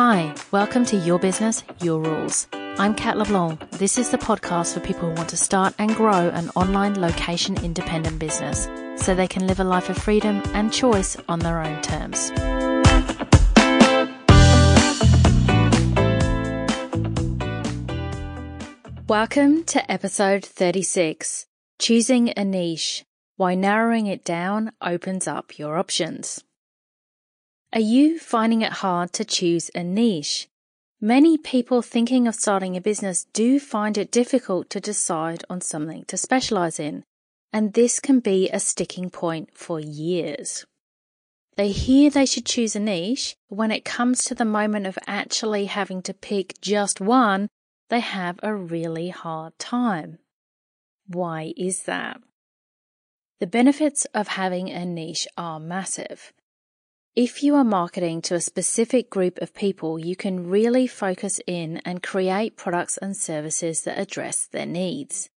Hi, welcome to Your Business, Your Rules. I'm Kat LeBlanc. This is the podcast for people who want to start and grow an online location independent business so they can live a life of freedom and choice on their own terms. Welcome to episode 36 Choosing a Niche Why Narrowing It Down Opens Up Your Options. Are you finding it hard to choose a niche? Many people thinking of starting a business do find it difficult to decide on something to specialize in, and this can be a sticking point for years. They hear they should choose a niche. but When it comes to the moment of actually having to pick just one, they have a really hard time. Why is that? The benefits of having a niche are massive. If you are marketing to a specific group of people, you can really focus in and create products and services that address their needs.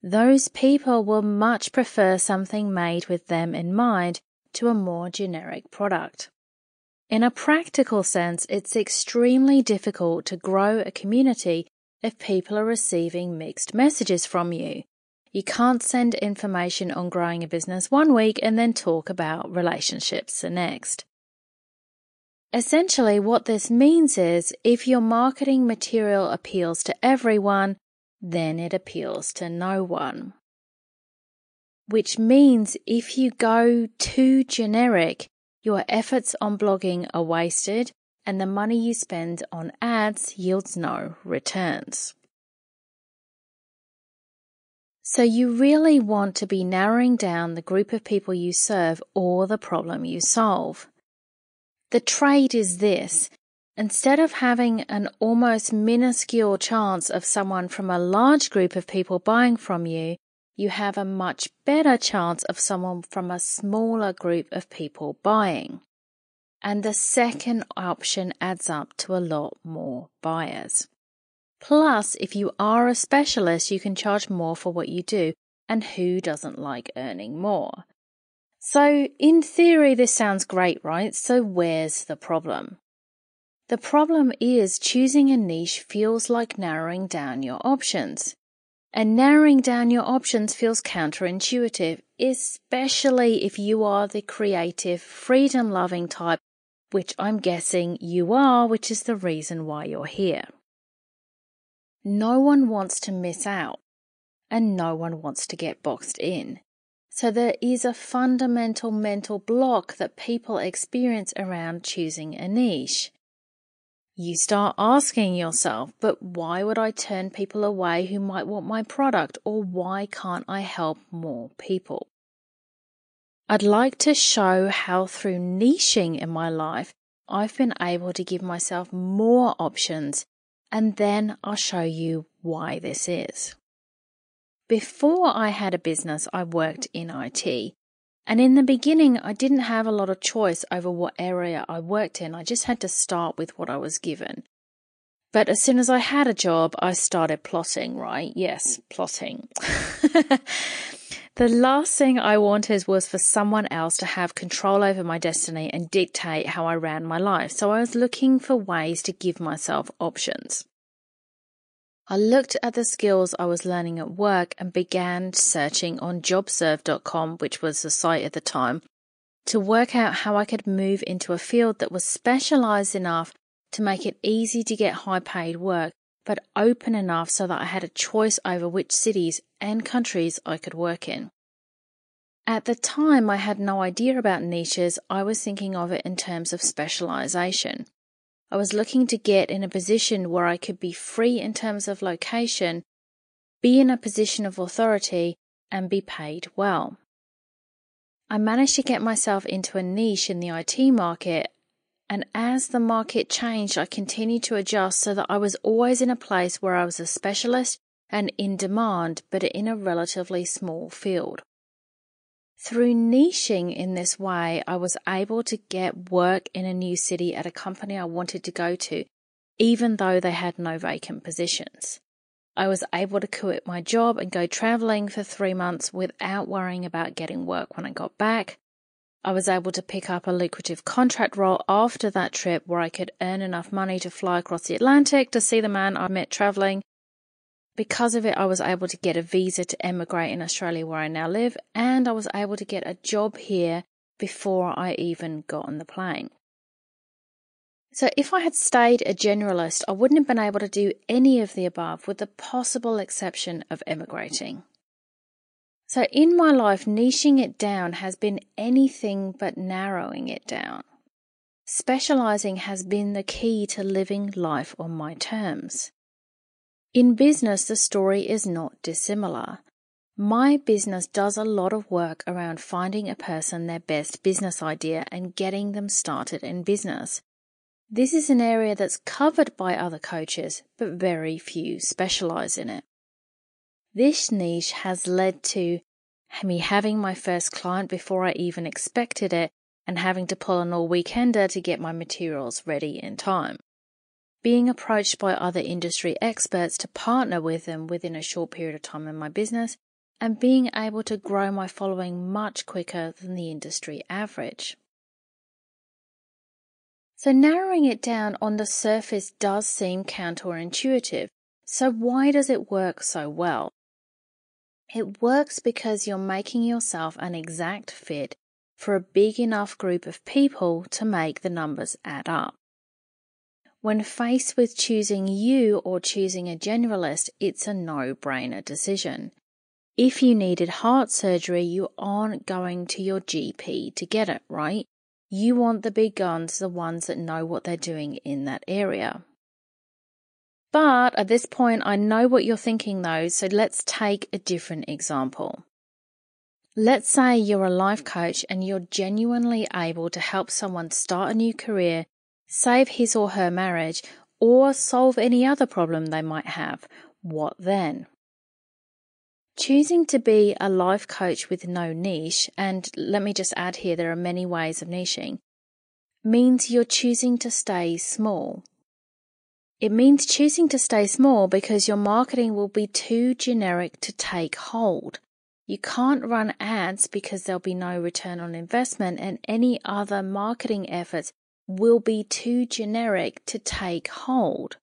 Those people will much prefer something made with them in mind to a more generic product. In a practical sense, it's extremely difficult to grow a community if people are receiving mixed messages from you. You can't send information on growing a business one week and then talk about relationships the next. Essentially, what this means is if your marketing material appeals to everyone, then it appeals to no one. Which means if you go too generic, your efforts on blogging are wasted and the money you spend on ads yields no returns. So you really want to be narrowing down the group of people you serve or the problem you solve. The trade is this. Instead of having an almost minuscule chance of someone from a large group of people buying from you, you have a much better chance of someone from a smaller group of people buying. And the second option adds up to a lot more buyers. Plus, if you are a specialist, you can charge more for what you do, and who doesn't like earning more? So, in theory, this sounds great, right? So, where's the problem? The problem is choosing a niche feels like narrowing down your options. And narrowing down your options feels counterintuitive, especially if you are the creative, freedom loving type, which I'm guessing you are, which is the reason why you're here. No one wants to miss out, and no one wants to get boxed in. So there is a fundamental mental block that people experience around choosing a niche. You start asking yourself, but why would I turn people away who might want my product or why can't I help more people? I'd like to show how through niching in my life, I've been able to give myself more options and then I'll show you why this is. Before I had a business, I worked in IT. And in the beginning, I didn't have a lot of choice over what area I worked in. I just had to start with what I was given. But as soon as I had a job, I started plotting, right? Yes, plotting. the last thing I wanted was for someone else to have control over my destiny and dictate how I ran my life. So I was looking for ways to give myself options. I looked at the skills I was learning at work and began searching on jobserve.com, which was the site at the time, to work out how I could move into a field that was specialized enough to make it easy to get high paid work, but open enough so that I had a choice over which cities and countries I could work in. At the time, I had no idea about niches. I was thinking of it in terms of specialization. I was looking to get in a position where I could be free in terms of location, be in a position of authority, and be paid well. I managed to get myself into a niche in the IT market, and as the market changed, I continued to adjust so that I was always in a place where I was a specialist and in demand, but in a relatively small field. Through niching in this way, I was able to get work in a new city at a company I wanted to go to, even though they had no vacant positions. I was able to quit my job and go traveling for three months without worrying about getting work when I got back. I was able to pick up a lucrative contract role after that trip where I could earn enough money to fly across the Atlantic to see the man I met traveling. Because of it, I was able to get a visa to emigrate in Australia where I now live, and I was able to get a job here before I even got on the plane. So, if I had stayed a generalist, I wouldn't have been able to do any of the above, with the possible exception of emigrating. So, in my life, niching it down has been anything but narrowing it down. Specializing has been the key to living life on my terms. In business, the story is not dissimilar. My business does a lot of work around finding a person their best business idea and getting them started in business. This is an area that's covered by other coaches, but very few specialize in it. This niche has led to me having my first client before I even expected it and having to pull an all weekender to get my materials ready in time. Being approached by other industry experts to partner with them within a short period of time in my business and being able to grow my following much quicker than the industry average. So narrowing it down on the surface does seem counterintuitive. So why does it work so well? It works because you're making yourself an exact fit for a big enough group of people to make the numbers add up. When faced with choosing you or choosing a generalist, it's a no brainer decision. If you needed heart surgery, you aren't going to your GP to get it, right? You want the big guns, the ones that know what they're doing in that area. But at this point, I know what you're thinking though, so let's take a different example. Let's say you're a life coach and you're genuinely able to help someone start a new career, save his or her marriage, or solve any other problem they might have. What then? Choosing to be a life coach with no niche, and let me just add here there are many ways of niching, means you're choosing to stay small. It means choosing to stay small because your marketing will be too generic to take hold. You can't run ads because there'll be no return on investment, and any other marketing efforts will be too generic to take hold.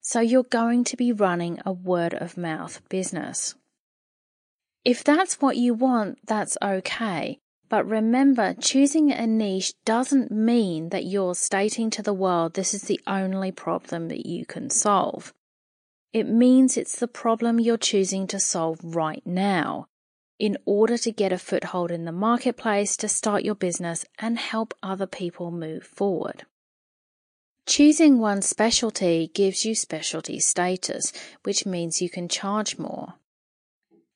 So you're going to be running a word of mouth business. If that's what you want, that's okay. But remember, choosing a niche doesn't mean that you're stating to the world this is the only problem that you can solve. It means it's the problem you're choosing to solve right now in order to get a foothold in the marketplace to start your business and help other people move forward. Choosing one specialty gives you specialty status, which means you can charge more.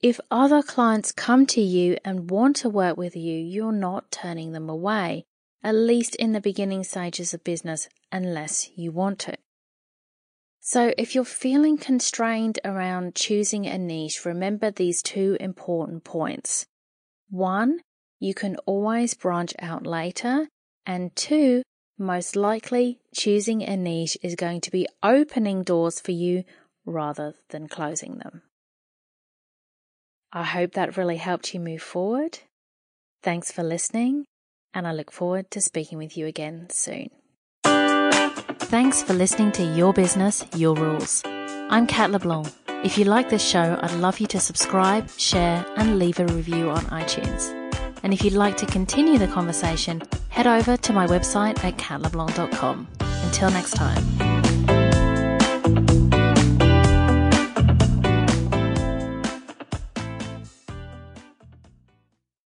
If other clients come to you and want to work with you, you're not turning them away, at least in the beginning stages of business, unless you want to. So, if you're feeling constrained around choosing a niche, remember these two important points. One, you can always branch out later. And two, most likely choosing a niche is going to be opening doors for you rather than closing them. I hope that really helped you move forward. Thanks for listening, and I look forward to speaking with you again soon. Thanks for listening to Your Business, Your Rules. I'm Kat LeBlanc. If you like this show, I'd love you to subscribe, share, and leave a review on iTunes. And if you'd like to continue the conversation, head over to my website at katleblanc.com. Until next time.